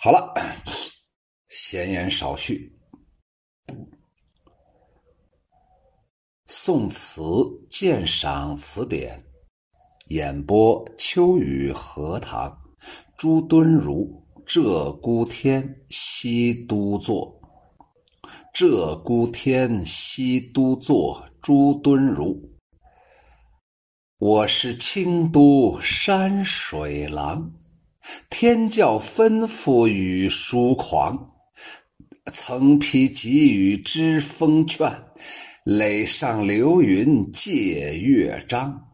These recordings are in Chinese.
好了，闲言少叙。宋词鉴赏词典，演播秋雨荷塘，朱敦儒。鹧鸪天，西都作。鹧鸪天，西都作。朱敦儒。我是清都山水郎。天教吩咐与疏狂，曾批给予知风劝，垒上流云借乐章。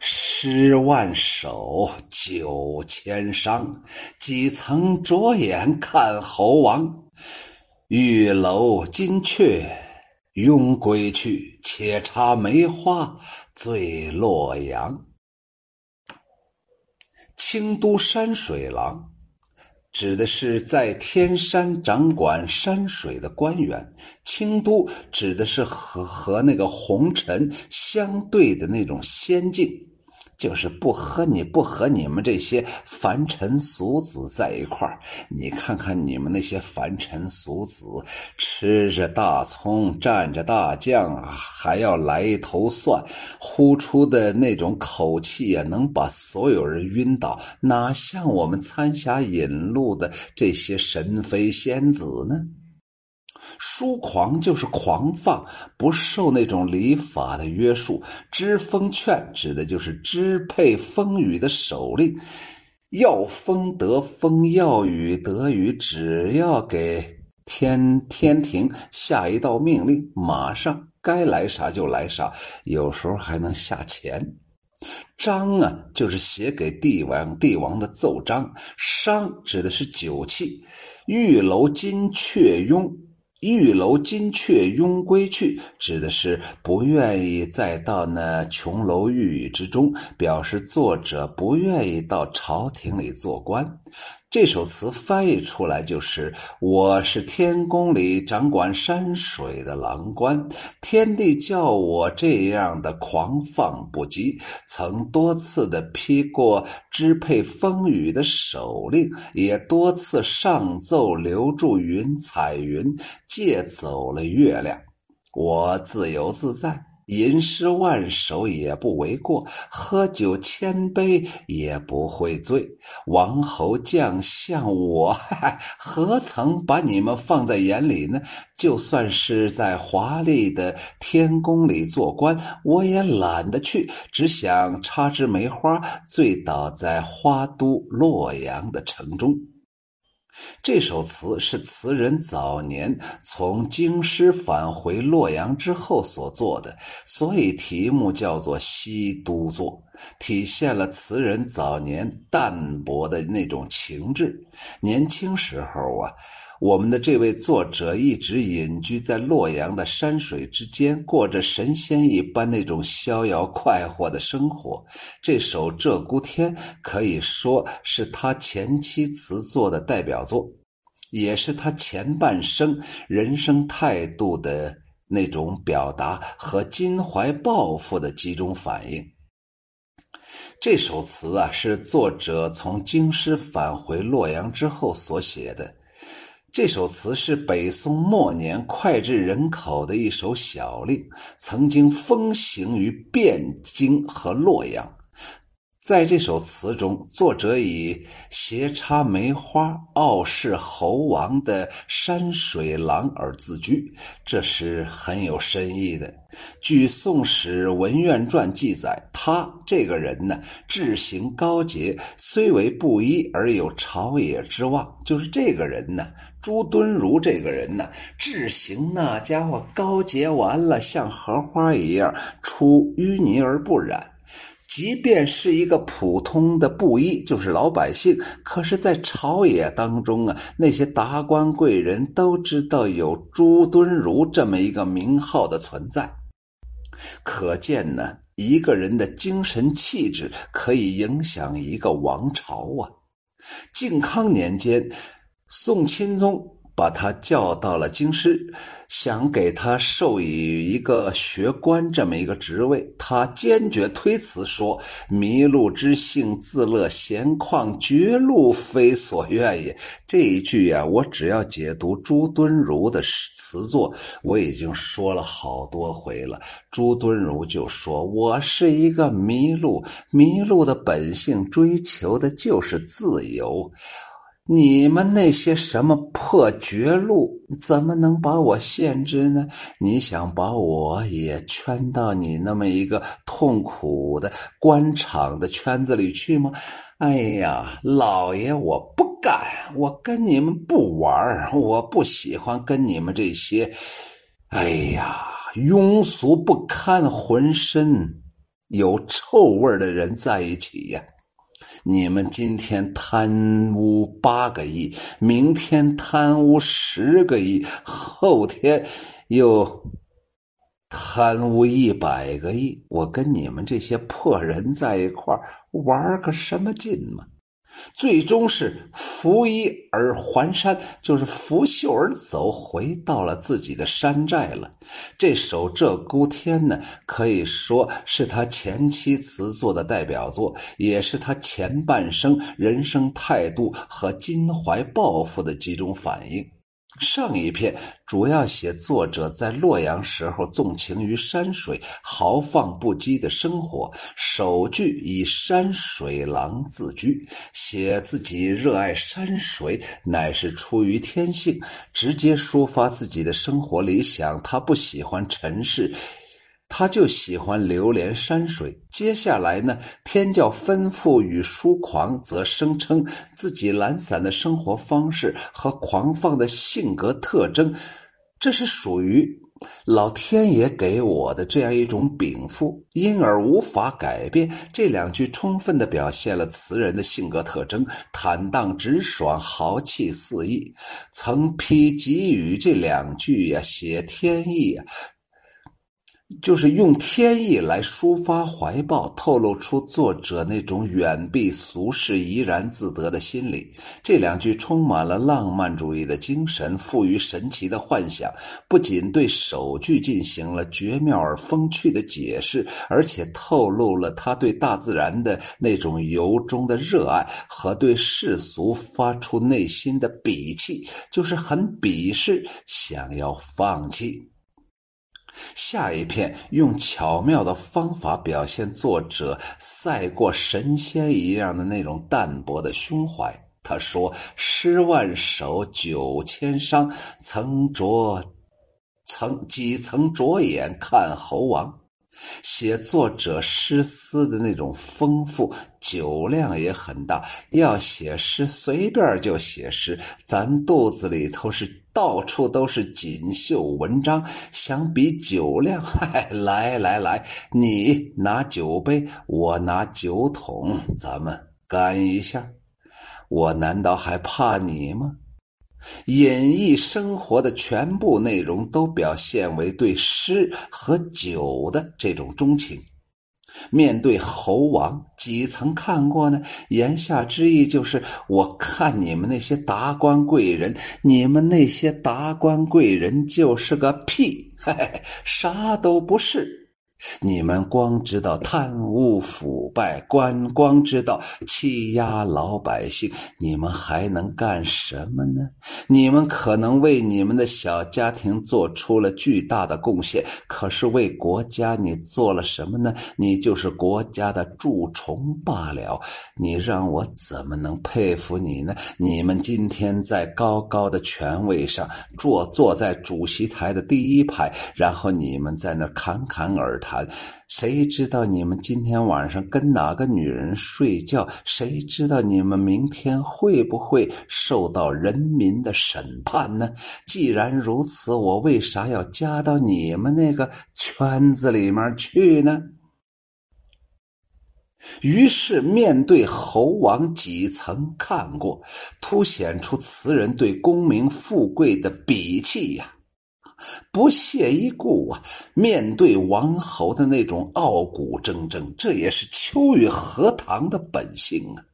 诗万首，酒千觞，几曾着眼看侯王？玉楼金阙拥归去，且插梅花醉洛阳。清都山水郎，指的是在天山掌管山水的官员。清都指的是和和那个红尘相对的那种仙境。就是不和你不和你们这些凡尘俗子在一块儿。你看看你们那些凡尘俗子，吃着大葱，蘸着大酱啊，还要来一头蒜，呼出的那种口气也能把所有人晕倒。哪像我们参霞引路的这些神妃仙子呢？疏狂就是狂放，不受那种礼法的约束；知风劝指的就是支配风雨的手令，要风得风，要雨得雨，只要给天天庭下一道命令，马上该来啥就来啥，有时候还能下钱。章啊，就是写给帝王帝王的奏章；商指的是酒器；玉楼金阙拥。玉楼金阙拥归去，指的是不愿意再到那琼楼玉宇之中，表示作者不愿意到朝廷里做官。这首词翻译出来就是：我是天宫里掌管山水的郎官，天帝叫我这样的狂放不羁，曾多次的批过支配风雨的手令，也多次上奏留住云彩云，借走了月亮，我自由自在。吟诗万首也不为过，喝酒千杯也不会醉。王侯将相，我何曾把你们放在眼里呢？就算是在华丽的天宫里做官，我也懒得去，只想插枝梅花，醉倒在花都洛阳的城中。这首词是词人早年从京师返回洛阳之后所作的，所以题目叫做《西都作》，体现了词人早年淡泊的那种情致。年轻时候啊。我们的这位作者一直隐居在洛阳的山水之间，过着神仙一般那种逍遥快活的生活。这首《鹧鸪天》可以说是他前期词作的代表作，也是他前半生人生态度的那种表达和襟怀抱负的集中反应。这首词啊，是作者从京师返回洛阳之后所写的。这首词是北宋末年脍炙人口的一首小令，曾经风行于汴京和洛阳。在这首词中，作者以斜插梅花、傲视猴王的山水郎而自居，这是很有深意的。据《宋史文苑传》记载，他这个人呢，志行高洁，虽为布衣，而有朝野之望。就是这个人呢，朱敦儒这个人呢，志行那家伙高洁完了，像荷花一样，出淤泥而不染。即便是一个普通的布衣，就是老百姓，可是，在朝野当中啊，那些达官贵人都知道有朱敦儒这么一个名号的存在。可见呢，一个人的精神气质可以影响一个王朝啊。靖康年间，宋钦宗把他叫到了京师，想给他授予一个学官这么一个职位。他坚决推辞说：“麋鹿之性自乐，闲旷绝路，非所愿也。”这一句呀，我只要解读朱敦儒的词作，我已经说了好多回了。朱敦儒就说：“我是一个麋鹿，麋鹿的本性追求的就是自由。”你们那些什么破绝路，怎么能把我限制呢？你想把我也圈到你那么一个痛苦的官场的圈子里去吗？哎呀，老爷，我不干，我跟你们不玩我不喜欢跟你们这些，哎呀，庸俗不堪、浑身有臭味的人在一起呀。你们今天贪污八个亿，明天贪污十个亿，后天又贪污一百个亿，我跟你们这些破人在一块玩个什么劲嘛？最终是拂衣而还山，就是拂袖而走，回到了自己的山寨了。这首《鹧鸪天》呢，可以说是他前期词作的代表作，也是他前半生人生态度和襟怀抱负的集中反应。上一篇主要写作者在洛阳时候纵情于山水、豪放不羁的生活，首句以山水郎自居，写自己热爱山水乃是出于天性，直接抒发自己的生活理想。他不喜欢尘世。他就喜欢流连山水。接下来呢，天教吩咐与疏狂，则声称自己懒散的生活方式和狂放的性格特征，这是属于老天爷给我的这样一种禀赋，因而无法改变。这两句充分的表现了词人的性格特征：坦荡直爽，豪气四溢。曾批给予这两句呀，写天意。就是用天意来抒发怀抱，透露出作者那种远避俗世、怡然自得的心理。这两句充满了浪漫主义的精神，富于神奇的幻想。不仅对首句进行了绝妙而风趣的解释，而且透露了他对大自然的那种由衷的热爱和对世俗发出内心的鄙弃，就是很鄙视，想要放弃。下一篇用巧妙的方法表现作者赛过神仙一样的那种淡泊的胸怀。他说：“诗万首，酒千觞，曾着，曾几曾着眼看猴王。”写作者诗思的那种丰富，酒量也很大。要写诗，随便就写诗。咱肚子里头是到处都是锦绣文章，想比酒量，来来来，你拿酒杯，我拿酒桶，咱们干一下。我难道还怕你吗？演绎生活的全部内容都表现为对诗和酒的这种钟情。面对猴王，几曾看过呢？言下之意就是：我看你们那些达官贵人，你们那些达官贵人就是个屁，啥都不是。你们光知道贪污腐败，光光知道欺压老百姓，你们还能干什么呢？你们可能为你们的小家庭做出了巨大的贡献，可是为国家你做了什么呢？你就是国家的蛀虫罢了。你让我怎么能佩服你呢？你们今天在高高的权位上坐坐在主席台的第一排，然后你们在那侃侃而谈。谁知道你们今天晚上跟哪个女人睡觉？谁知道你们明天会不会受到人民的审判呢？既然如此，我为啥要加到你们那个圈子里面去呢？于是，面对猴王几层看过，凸显出词人对功名富贵的鄙弃呀。不屑一顾啊！面对王侯的那种傲骨铮铮，这也是秋雨荷塘的本性啊。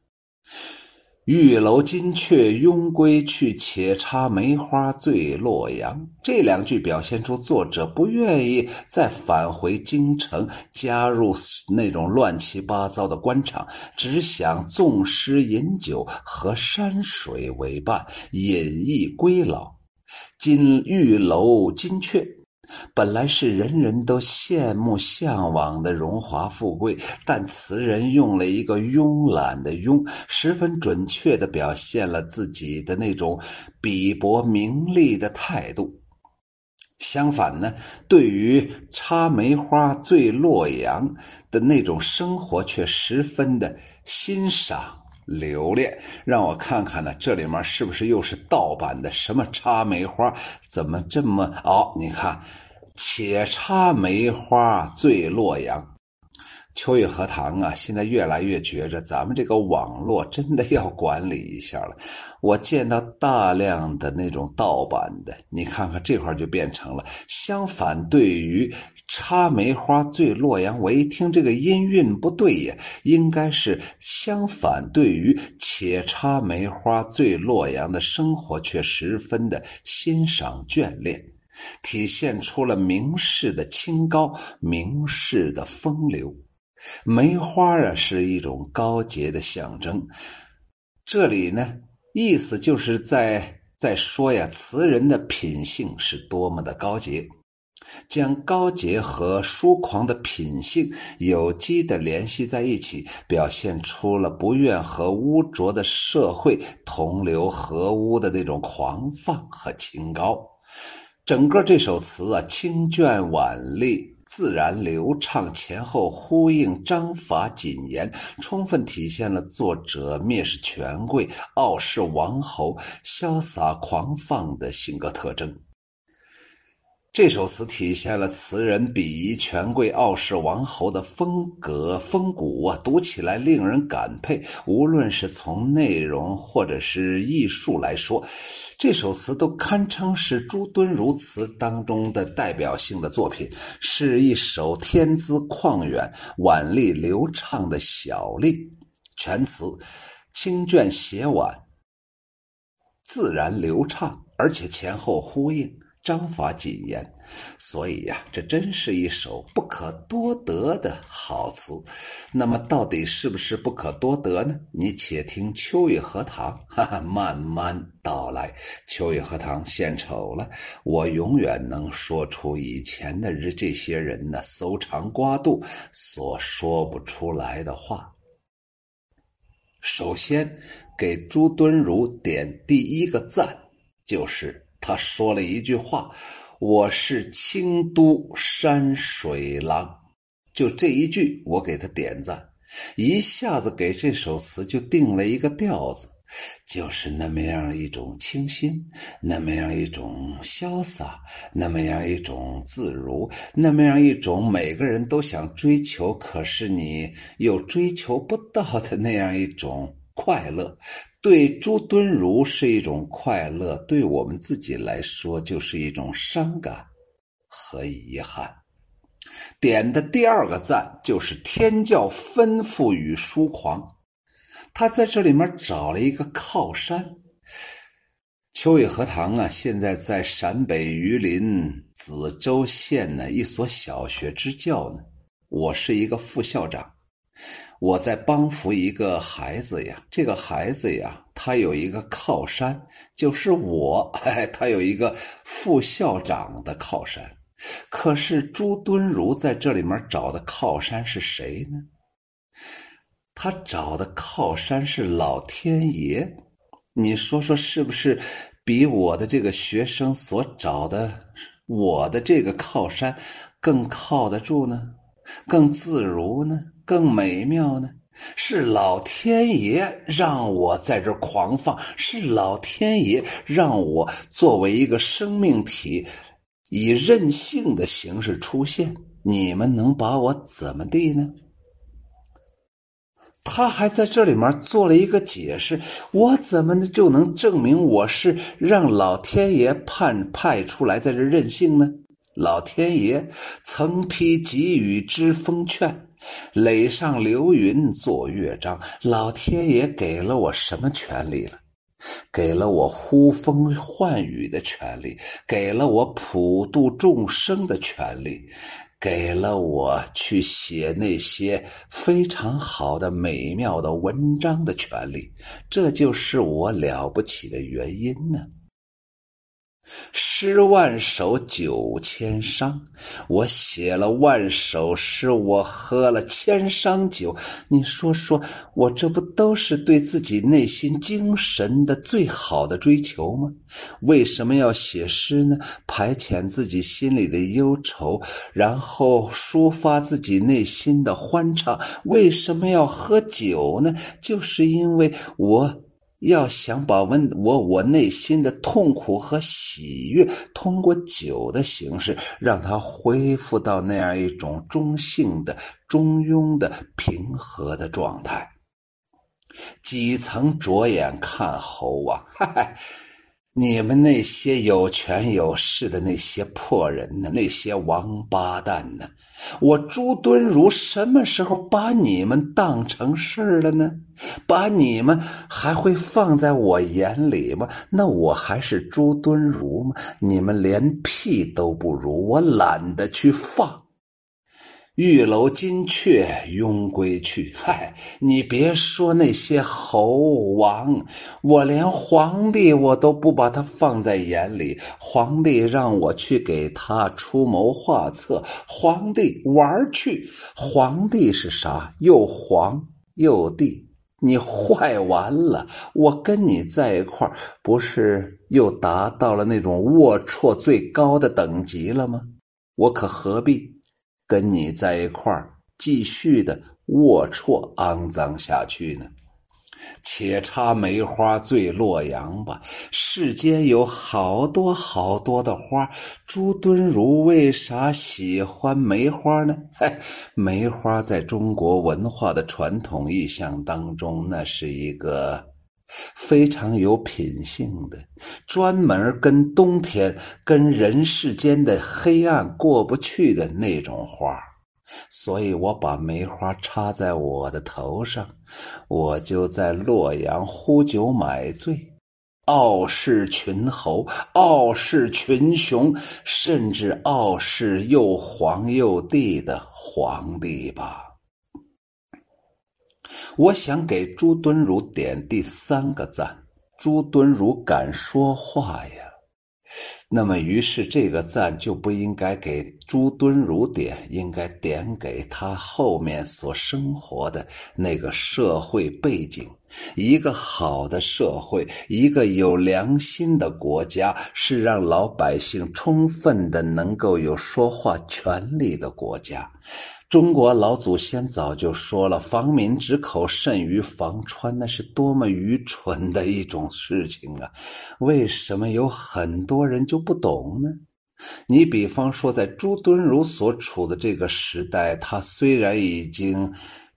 玉楼金阙拥归去，且插梅花醉洛阳。这两句表现出作者不愿意再返回京城，加入那种乱七八糟的官场，只想纵诗饮酒，和山水为伴，隐逸归老。金玉楼金阙。本来是人人都羡慕向往的荣华富贵，但词人用了一个慵懒的“慵”，十分准确地表现了自己的那种鄙薄名利的态度。相反呢，对于插梅花醉洛阳的那种生活，却十分的欣赏留恋。让我看看呢，这里面是不是又是盗版的？什么插梅花？怎么这么……好，你看。且插梅花醉洛阳，秋雨荷塘啊！现在越来越觉着咱们这个网络真的要管理一下了。我见到大量的那种盗版的，你看看这块就变成了。相反，对于插梅花醉洛阳，我一听这个音韵不对呀，应该是相反。对于且插梅花醉洛阳的生活，却十分的欣赏眷恋。体现出了名士的清高，名士的风流。梅花啊，是一种高洁的象征。这里呢，意思就是在在说呀，词人的品性是多么的高洁，将高洁和疏狂的品性有机的联系在一起，表现出了不愿和污浊的社会同流合污的那种狂放和清高。整个这首词啊，清隽婉丽，自然流畅，前后呼应，章法谨严，充分体现了作者蔑视权贵、傲视王侯、潇洒狂放的性格特征。这首词体现了词人鄙夷权贵、傲视王侯的风格风骨啊，读起来令人感佩。无论是从内容或者是艺术来说，这首词都堪称是朱敦儒词当中的代表性的作品，是一首天资旷远、婉丽流畅的小令。全词清隽写婉，自然流畅，而且前后呼应。章法谨严，所以呀，这真是一首不可多得的好词。那么，到底是不是不可多得呢？你且听秋雨荷塘，哈哈，慢慢道来。秋雨荷塘献丑了，我永远能说出以前的日这些人呢搜肠刮肚所说不出来的话。首先，给朱敦儒点第一个赞，就是。他说了一句话：“我是清都山水郎。”就这一句，我给他点赞，一下子给这首词就定了一个调子，就是那么样一种清新，那么样一种潇洒，那么样一种自如，那么样一种每个人都想追求，可是你又追求不到的那样一种。快乐对朱敦儒是一种快乐，对我们自己来说就是一种伤感和遗憾。点的第二个赞就是天教吩咐与疏狂，他在这里面找了一个靠山。秋雨荷塘啊，现在在陕北榆林子洲县的一所小学支教呢，我是一个副校长。我在帮扶一个孩子呀，这个孩子呀，他有一个靠山，就是我。哎，他有一个副校长的靠山。可是朱敦儒在这里面找的靠山是谁呢？他找的靠山是老天爷。你说说，是不是比我的这个学生所找的我的这个靠山更靠得住呢？更自如呢？更美妙呢，是老天爷让我在这狂放，是老天爷让我作为一个生命体，以任性的形式出现。你们能把我怎么地呢？他还在这里面做了一个解释，我怎么就能证明我是让老天爷判派出来在这任性呢？老天爷曾批给予之封劝，垒上流云做乐章，老天爷给了我什么权利了？给了我呼风唤雨的权利，给了我普度众生的权利，给了我去写那些非常好的美妙的文章的权利。这就是我了不起的原因呢。诗万首，酒千觞。我写了万首诗，我喝了千觞酒。你说说，我这不都是对自己内心精神的最好的追求吗？为什么要写诗呢？排遣自己心里的忧愁，然后抒发自己内心的欢畅。为什么要喝酒呢？就是因为我。要想把温我我内心的痛苦和喜悦，通过酒的形式，让它恢复到那样一种中性的、中庸的、平和的状态。几层着眼看猴王，嗨。你们那些有权有势的那些破人呢？那些王八蛋呢？我朱敦儒什么时候把你们当成事儿了呢？把你们还会放在我眼里吗？那我还是朱敦儒吗？你们连屁都不如，我懒得去放。玉楼金阙拥归去，嗨，你别说那些猴王，我连皇帝我都不把他放在眼里。皇帝让我去给他出谋划策，皇帝玩去。皇帝是啥？又皇又帝，你坏完了！我跟你在一块儿，不是又达到了那种龌龊最高的等级了吗？我可何必？跟你在一块儿，继续的龌龊肮脏下去呢？且插梅花醉洛阳吧。世间有好多好多的花，朱敦儒为啥喜欢梅花呢？嘿，梅花在中国文化的传统意象当中，那是一个非常有品性的，专门跟冬天、跟人世间的黑暗过不去的那种花。所以我把梅花插在我的头上，我就在洛阳呼酒买醉，傲视群猴，傲视群雄，甚至傲视又皇又帝的皇帝吧。我想给朱敦儒点第三个赞，朱敦儒敢说话呀。那么，于是这个赞就不应该给朱敦儒点，应该点给他后面所生活的那个社会背景。一个好的社会，一个有良心的国家，是让老百姓充分的能够有说话权利的国家。中国老祖先早就说了：“防民之口，甚于防川。”那是多么愚蠢的一种事情啊！为什么有很多人就不懂呢？你比方说，在朱敦儒所处的这个时代，他虽然已经。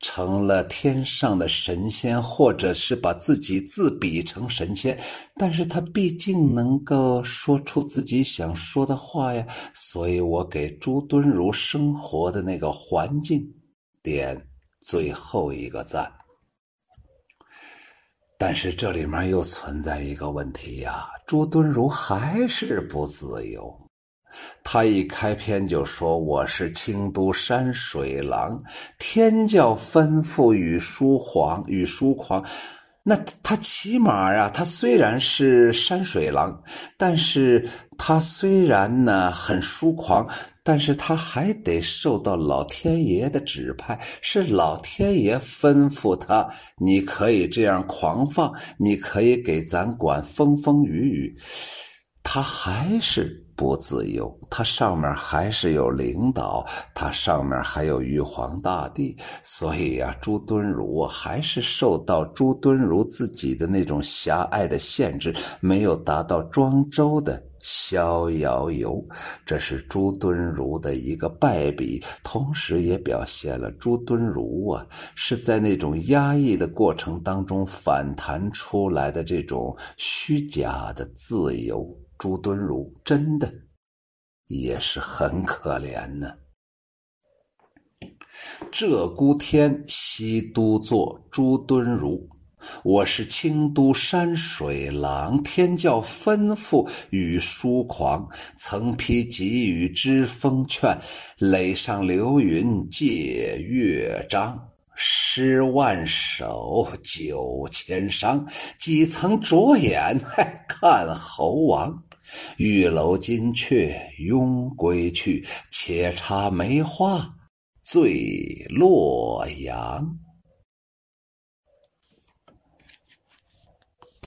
成了天上的神仙，或者是把自己自比成神仙，但是他毕竟能够说出自己想说的话呀，所以我给朱敦儒生活的那个环境点最后一个赞。但是这里面又存在一个问题呀，朱敦儒还是不自由。他一开篇就说：“我是清都山水郎，天教吩咐与书狂与书狂。”那他起码呀，他虽然是山水郎，但是他虽然呢很疏狂，但是他还得受到老天爷的指派，是老天爷吩咐他，你可以这样狂放，你可以给咱管风风雨雨，他还是。不自由，它上面还是有领导，它上面还有玉皇大帝，所以呀，朱敦儒还是受到朱敦儒自己的那种狭隘的限制，没有达到庄周的逍遥游，这是朱敦儒的一个败笔，同时也表现了朱敦儒啊是在那种压抑的过程当中反弹出来的这种虚假的自由。朱敦儒真的也是很可怜呢。鹧鸪天，西都作，朱敦儒。我是清都山水郎，天教吩咐与书狂，曾批给予知风劝，垒上流云借乐章。诗万首，酒千觞，几曾着眼看猴王？玉楼金阙拥归去，且插梅花醉洛阳。